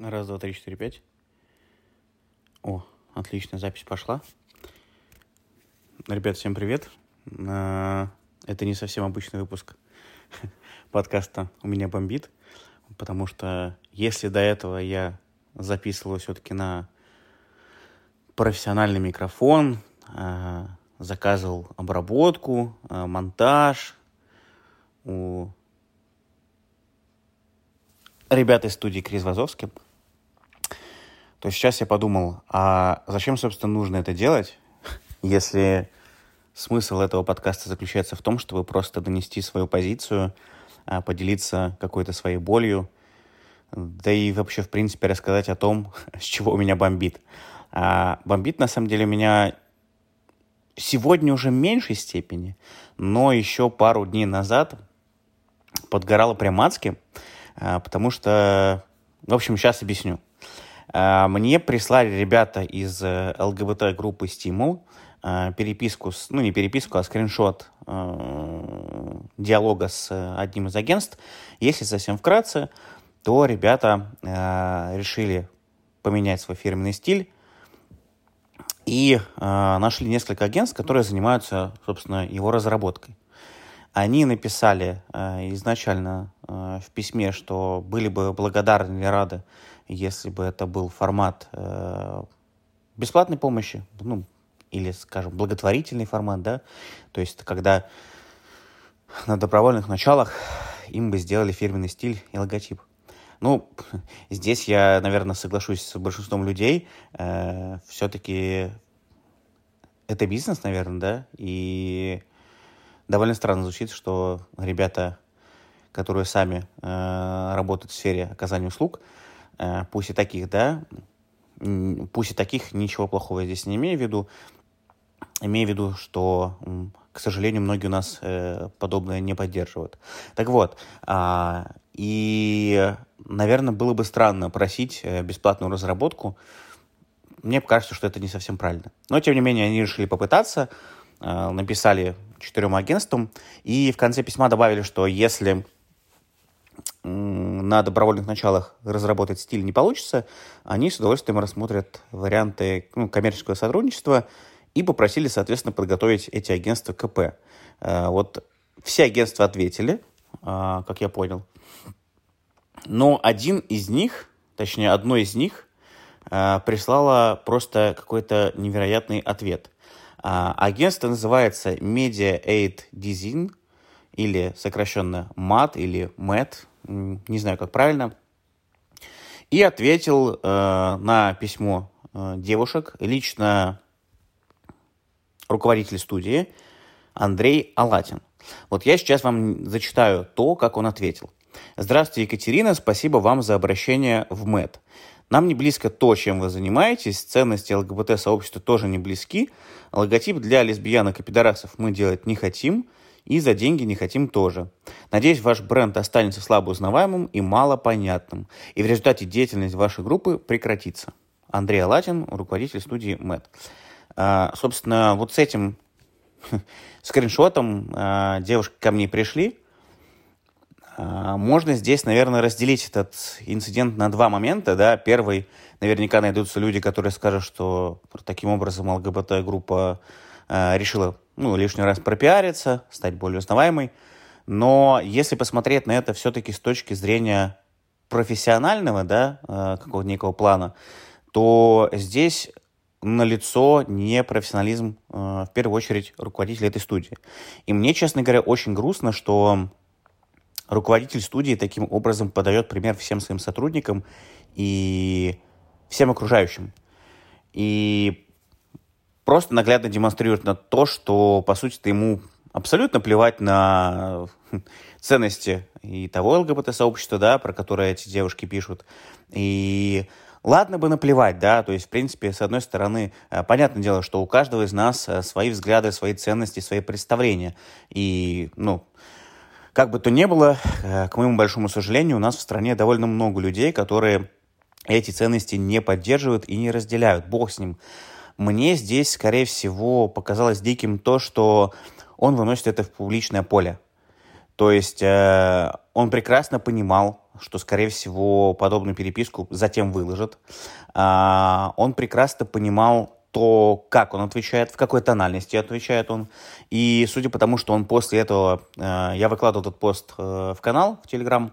Раз, два, три, четыре, пять. О, отлично, запись пошла. Ребят, всем привет. А, это не совсем обычный выпуск подкаста «У меня бомбит», потому что если до этого я записывал все-таки на профессиональный микрофон, а, заказывал обработку, а, монтаж у ребят из студии Крис Вазовский, то сейчас я подумал, а зачем, собственно, нужно это делать, если смысл этого подкаста заключается в том, чтобы просто донести свою позицию, а, поделиться какой-то своей болью, да и вообще, в принципе, рассказать о том, с чего у меня бомбит. А бомбит, на самом деле, меня сегодня уже в меньшей степени, но еще пару дней назад подгорало прям адски. А, потому что, в общем, сейчас объясню. А, мне прислали ребята из э, ЛГБТ-группы «Стимул» а, переписку, с, ну не переписку, а скриншот э, диалога с одним из агентств. Если совсем вкратце, то ребята э, решили поменять свой фирменный стиль и э, нашли несколько агентств, которые занимаются, собственно, его разработкой. Они написали э, изначально э, в письме, что были бы благодарны и рады, если бы это был формат э, бесплатной помощи, ну, или, скажем, благотворительный формат, да, то есть когда на добровольных началах им бы сделали фирменный стиль и логотип. Ну, здесь я, наверное, соглашусь с большинством людей. Э, все-таки это бизнес, наверное, да, и довольно странно звучит, что ребята, которые сами э, работают в сфере оказания услуг, э, пусть и таких, да, пусть и таких, ничего плохого я здесь не имею в виду, имею в виду, что, к сожалению, многие у нас э, подобное не поддерживают. Так вот, э, и, наверное, было бы странно просить э, бесплатную разработку. Мне кажется, что это не совсем правильно. Но, тем не менее, они решили попытаться, написали четырем агентствам. И в конце письма добавили, что если на добровольных началах разработать стиль не получится, они с удовольствием рассмотрят варианты ну, коммерческого сотрудничества и попросили, соответственно, подготовить эти агентства КП. Э, вот все агентства ответили, э, как я понял. Но один из них, точнее, одно из них э, прислало просто какой-то невероятный ответ. А, агентство называется Media Aid Design, или сокращенно MAT, или MAT, не знаю, как правильно. И ответил э, на письмо э, девушек лично руководитель студии Андрей Алатин. Вот я сейчас вам зачитаю то, как он ответил. Здравствуйте, Екатерина, спасибо вам за обращение в МЭД. Нам не близко то, чем вы занимаетесь, ценности ЛГБТ-сообщества тоже не близки, логотип для лесбиянок и пидорасов мы делать не хотим, и за деньги не хотим тоже. Надеюсь, ваш бренд останется слабо узнаваемым и мало понятным, и в результате деятельность вашей группы прекратится. Андрей Алатин, руководитель студии МЭД. А, собственно, вот с этим скриншотом а, девушки ко мне пришли, можно здесь, наверное, разделить этот инцидент на два момента. Да? Первый, наверняка найдутся люди, которые скажут, что таким образом ЛГБТ-группа э, решила ну, лишний раз пропиариться, стать более узнаваемой. Но если посмотреть на это все-таки с точки зрения профессионального, да, э, какого-то некого плана, то здесь налицо не профессионализм, э, в первую очередь, руководителя этой студии. И мне, честно говоря, очень грустно, что руководитель студии таким образом подает пример всем своим сотрудникам и всем окружающим. И просто наглядно демонстрирует на то, что, по сути-то, ему абсолютно плевать на ценности и того ЛГБТ-сообщества, да, про которое эти девушки пишут. И ладно бы наплевать, да, то есть, в принципе, с одной стороны, э, понятное дело, что у каждого из нас э, свои взгляды, свои ценности, свои представления. И, ну, как бы то ни было, э, к моему большому сожалению, у нас в стране довольно много людей, которые эти ценности не поддерживают и не разделяют. Бог с ним. Мне здесь, скорее всего, показалось диким то, что он выносит это в публичное поле. То есть э, он прекрасно понимал, что, скорее всего, подобную переписку затем выложат. А, он прекрасно понимал то, как он отвечает, в какой тональности отвечает он. И судя по тому, что он после этого... Э, я выкладывал этот пост э, в канал, в Телеграм,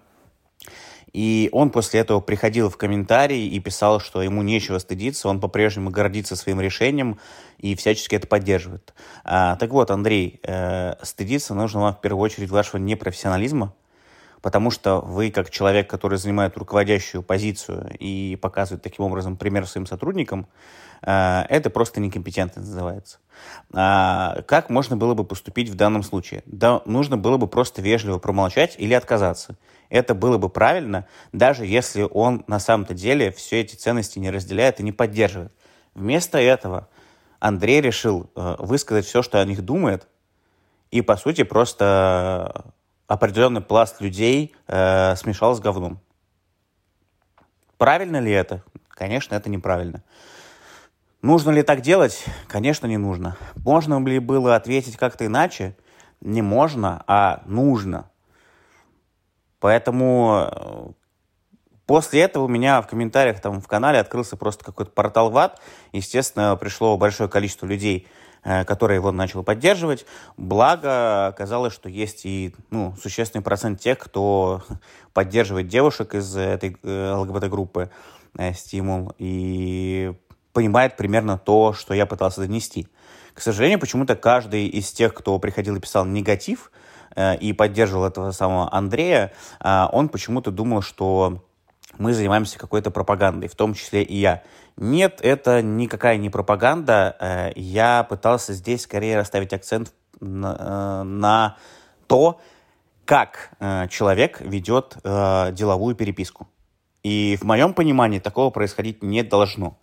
и он после этого приходил в комментарии и писал, что ему нечего стыдиться, он по-прежнему гордится своим решением и всячески это поддерживает. А, так вот, Андрей, э, стыдиться нужно вам в первую очередь вашего непрофессионализма, потому что вы, как человек, который занимает руководящую позицию и показывает таким образом пример своим сотрудникам, э, это просто некомпетентность называется. А как можно было бы поступить в данном случае? Да, нужно было бы просто вежливо промолчать или отказаться. Это было бы правильно, даже если он на самом-то деле все эти ценности не разделяет и не поддерживает. Вместо этого Андрей решил э, высказать все, что о них думает, и, по сути, просто определенный пласт людей э, смешал с говном. Правильно ли это? Конечно, это неправильно. Нужно ли так делать? Конечно, не нужно. Можно ли было ответить как-то иначе? Не можно, а нужно. Поэтому э, после этого у меня в комментариях там в канале открылся просто какой-то портал ВАД. Естественно, пришло большое количество людей, который его начал поддерживать. Благо, оказалось, что есть и ну, существенный процент тех, кто поддерживает девушек из этой э, ЛГБТ-группы э, «Стимул» и понимает примерно то, что я пытался донести. К сожалению, почему-то каждый из тех, кто приходил и писал негатив и поддерживал этого самого Андрея, он почему-то думал, что мы занимаемся какой-то пропагандой, в том числе и я. Нет, это никакая не пропаганда. Э, я пытался здесь скорее расставить акцент на, э, на то, как э, человек ведет деловую переписку. И в моем понимании такого происходить не должно.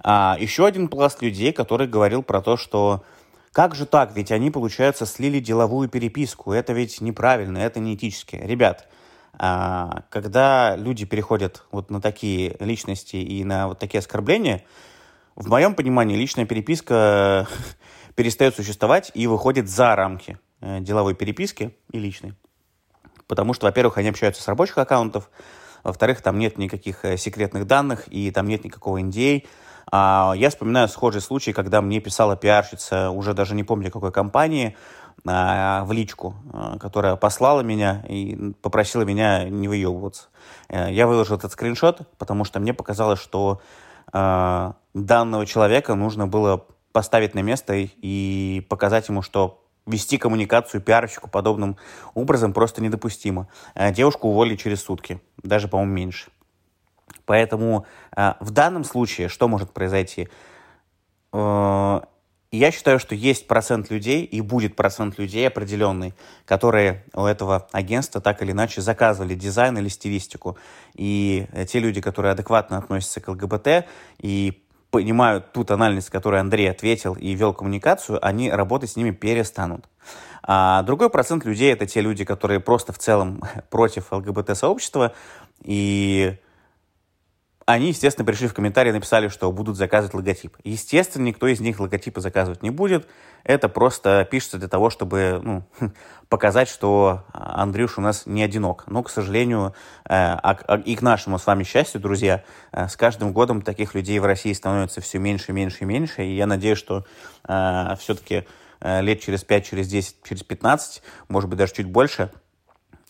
А, еще один пласт людей, который говорил про то, что как же так, ведь они, получается, слили деловую переписку. Это ведь неправильно, это неэтически. Ребят, когда люди переходят вот на такие личности и на вот такие оскорбления, в моем понимании личная переписка перестает существовать и выходит за рамки э, деловой переписки и личной. Потому что, во-первых, они общаются с рабочих аккаунтов, во-вторых, там нет никаких э, секретных данных и там нет никакого NDA. А я вспоминаю схожий случай, когда мне писала пиарщица, уже даже не помню какой компании, а, в личку, а, которая послала меня и попросила меня не выебываться. Э, я выложил этот скриншот, потому что мне показалось, что а, данного человека нужно было поставить на место и показать ему, что вести коммуникацию пиарщику подобным образом просто недопустимо. Э, девушку уволили через сутки, даже, по-моему, меньше. Поэтому в данном случае что может произойти? Э, я считаю, что есть процент людей, и будет процент людей определенный, которые у этого агентства так или иначе заказывали дизайн или стилистику. И те люди, которые адекватно относятся к ЛГБТ и понимают ту тональность, которой Андрей ответил и вел коммуникацию, они работать с ними перестанут. А другой процент людей — это те люди, которые просто в целом против ЛГБТ-сообщества и они, естественно, пришли в комментарии и написали, что будут заказывать логотип. Естественно, никто из них логотипы заказывать не будет. Это просто пишется для того, чтобы ну, показать, что Андрюш у нас не одинок. Но, к сожалению, э, а, а, и к нашему с вами счастью, друзья, э, с каждым годом таких людей в России становится все меньше, меньше и меньше. И я надеюсь, что э, все-таки лет через 5, через 10, через 15, может быть, даже чуть больше –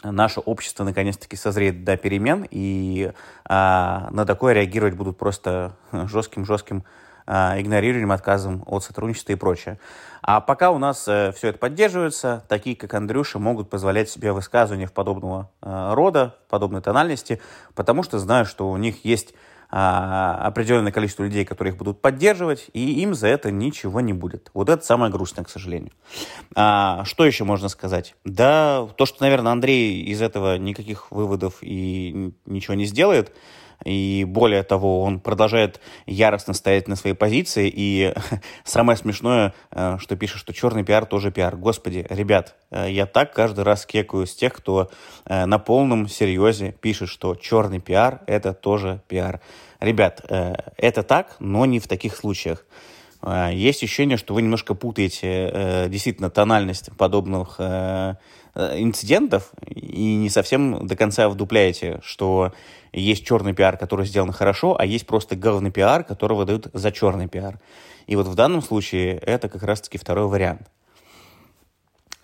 наше общество наконец-таки созреет до перемен, и а, на такое реагировать будут просто жестким-жестким а, игнорированием, отказом от сотрудничества и прочее. А пока у нас а, э, все это поддерживается, такие как Андрюша могут позволять себе высказывания в подобного а, рода, подобной тональности, потому что знают, что у них есть определенное количество людей, которые их будут поддерживать, и им за это ничего не будет. Вот это самое грустное, к сожалению. А, что еще можно сказать? Да, то, что, наверное, Андрей из этого никаких выводов и ничего не сделает, и более того, он продолжает яростно стоять на своей позиции. И самое смешное, э, что пишет, что черный пиар тоже пиар. Господи, ребят, э, я так каждый раз кекаю с тех, кто э, на полном серьезе пишет, что черный пиар – это тоже пиар. Ребят, это так, но не в таких случаях. Э, есть ощущение, что вы немножко путаете э, действительно тональность подобных э, э, инцидентов и не совсем до конца вдупляете, что есть черный пиар, который сделан хорошо, а есть просто говный пиар, которого дают за черный пиар. И вот в данном случае это как раз-таки второй вариант.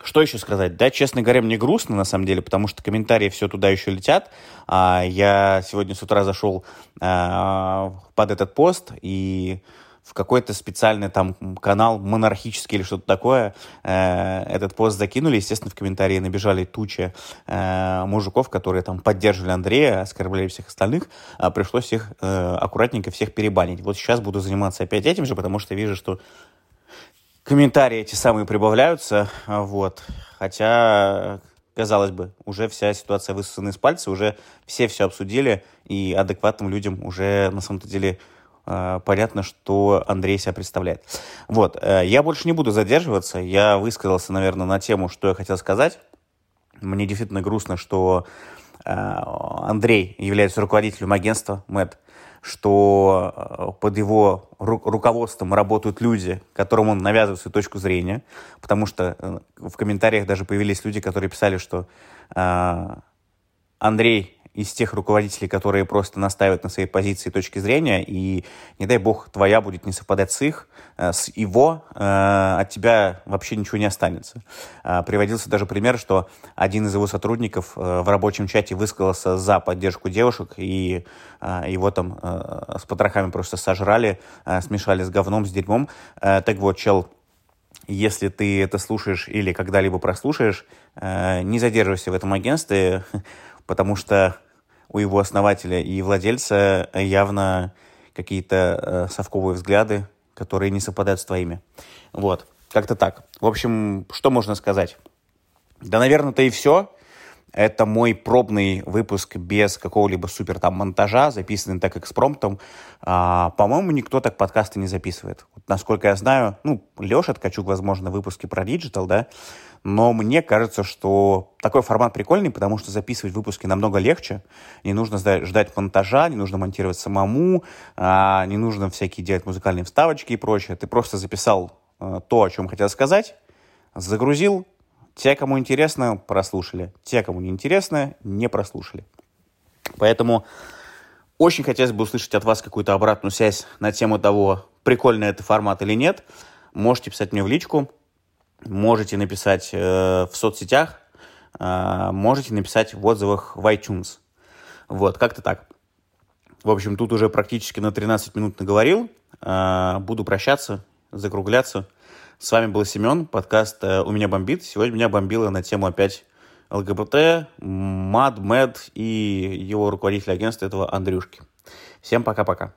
Что еще сказать? Да, честно говоря, мне грустно, на самом деле, потому что комментарии все туда еще летят. А, я сегодня с утра зашел а, под этот пост, и в какой-то специальный там канал монархический или что-то такое э, этот пост закинули. Естественно, в комментарии набежали тучи э, мужиков, которые там поддерживали Андрея, оскорбляли всех остальных. А пришлось их э, аккуратненько всех перебанить. Вот сейчас буду заниматься опять этим же, потому что вижу, что комментарии эти самые прибавляются. Вот. Хотя казалось бы, уже вся ситуация высосана из пальца, уже все все обсудили, и адекватным людям уже на самом-то деле понятно, что Андрей себя представляет. Вот, э, я больше не буду задерживаться, я высказался, наверное, на тему, что я хотел сказать. Мне действительно грустно, что э, Андрей является руководителем агентства МЭД, что под его ру- руководством работают люди, которым он навязывает свою точку зрения, потому что в комментариях даже появились люди, которые писали, что Андрей из тех руководителей, которые просто наставят на своей позиции точки зрения, и, не дай бог, твоя будет не совпадать с их, э, с его, э, от тебя вообще ничего не останется. Э, приводился даже пример, что один из его сотрудников в рабочем чате высказался за поддержку девушек, и его там с потрохами просто сожрали, смешали с говном, с дерьмом. Так вот, чел, если ты это слушаешь или когда-либо прослушаешь, не задерживайся в этом агентстве, потому что у его основателя и владельца явно какие-то э, совковые взгляды, которые не совпадают с твоими. Вот, как-то так. В общем, что можно сказать? Да, наверное-то и все. Это мой пробный выпуск без какого-либо супер там монтажа, записанный так экспромтом. А, по-моему, никто так подкасты не записывает. Вот, насколько я знаю, ну, Леша Ткачук, возможно, выпуски про digital, да, но мне кажется, что такой формат прикольный, потому что записывать выпуски намного легче. Не нужно ждать монтажа, не нужно монтировать самому, а, не нужно всякие делать музыкальные вставочки и прочее. Ты просто записал а, то, о чем хотел сказать, загрузил, те, кому интересно, прослушали. Те, кому не интересно, не прослушали. Поэтому очень хотелось бы услышать от вас какую-то обратную связь на тему того, прикольный это формат или нет. Можете писать мне в личку, можете написать э, в соцсетях, э, можете написать в отзывах в iTunes. Вот, как-то так. В общем, тут уже практически на 13 минут наговорил. Э, буду прощаться, закругляться. С вами был Семен, подкаст «У меня бомбит». Сегодня меня бомбило на тему опять ЛГБТ, МАД, МЭД и его руководитель агентства этого Андрюшки. Всем пока-пока.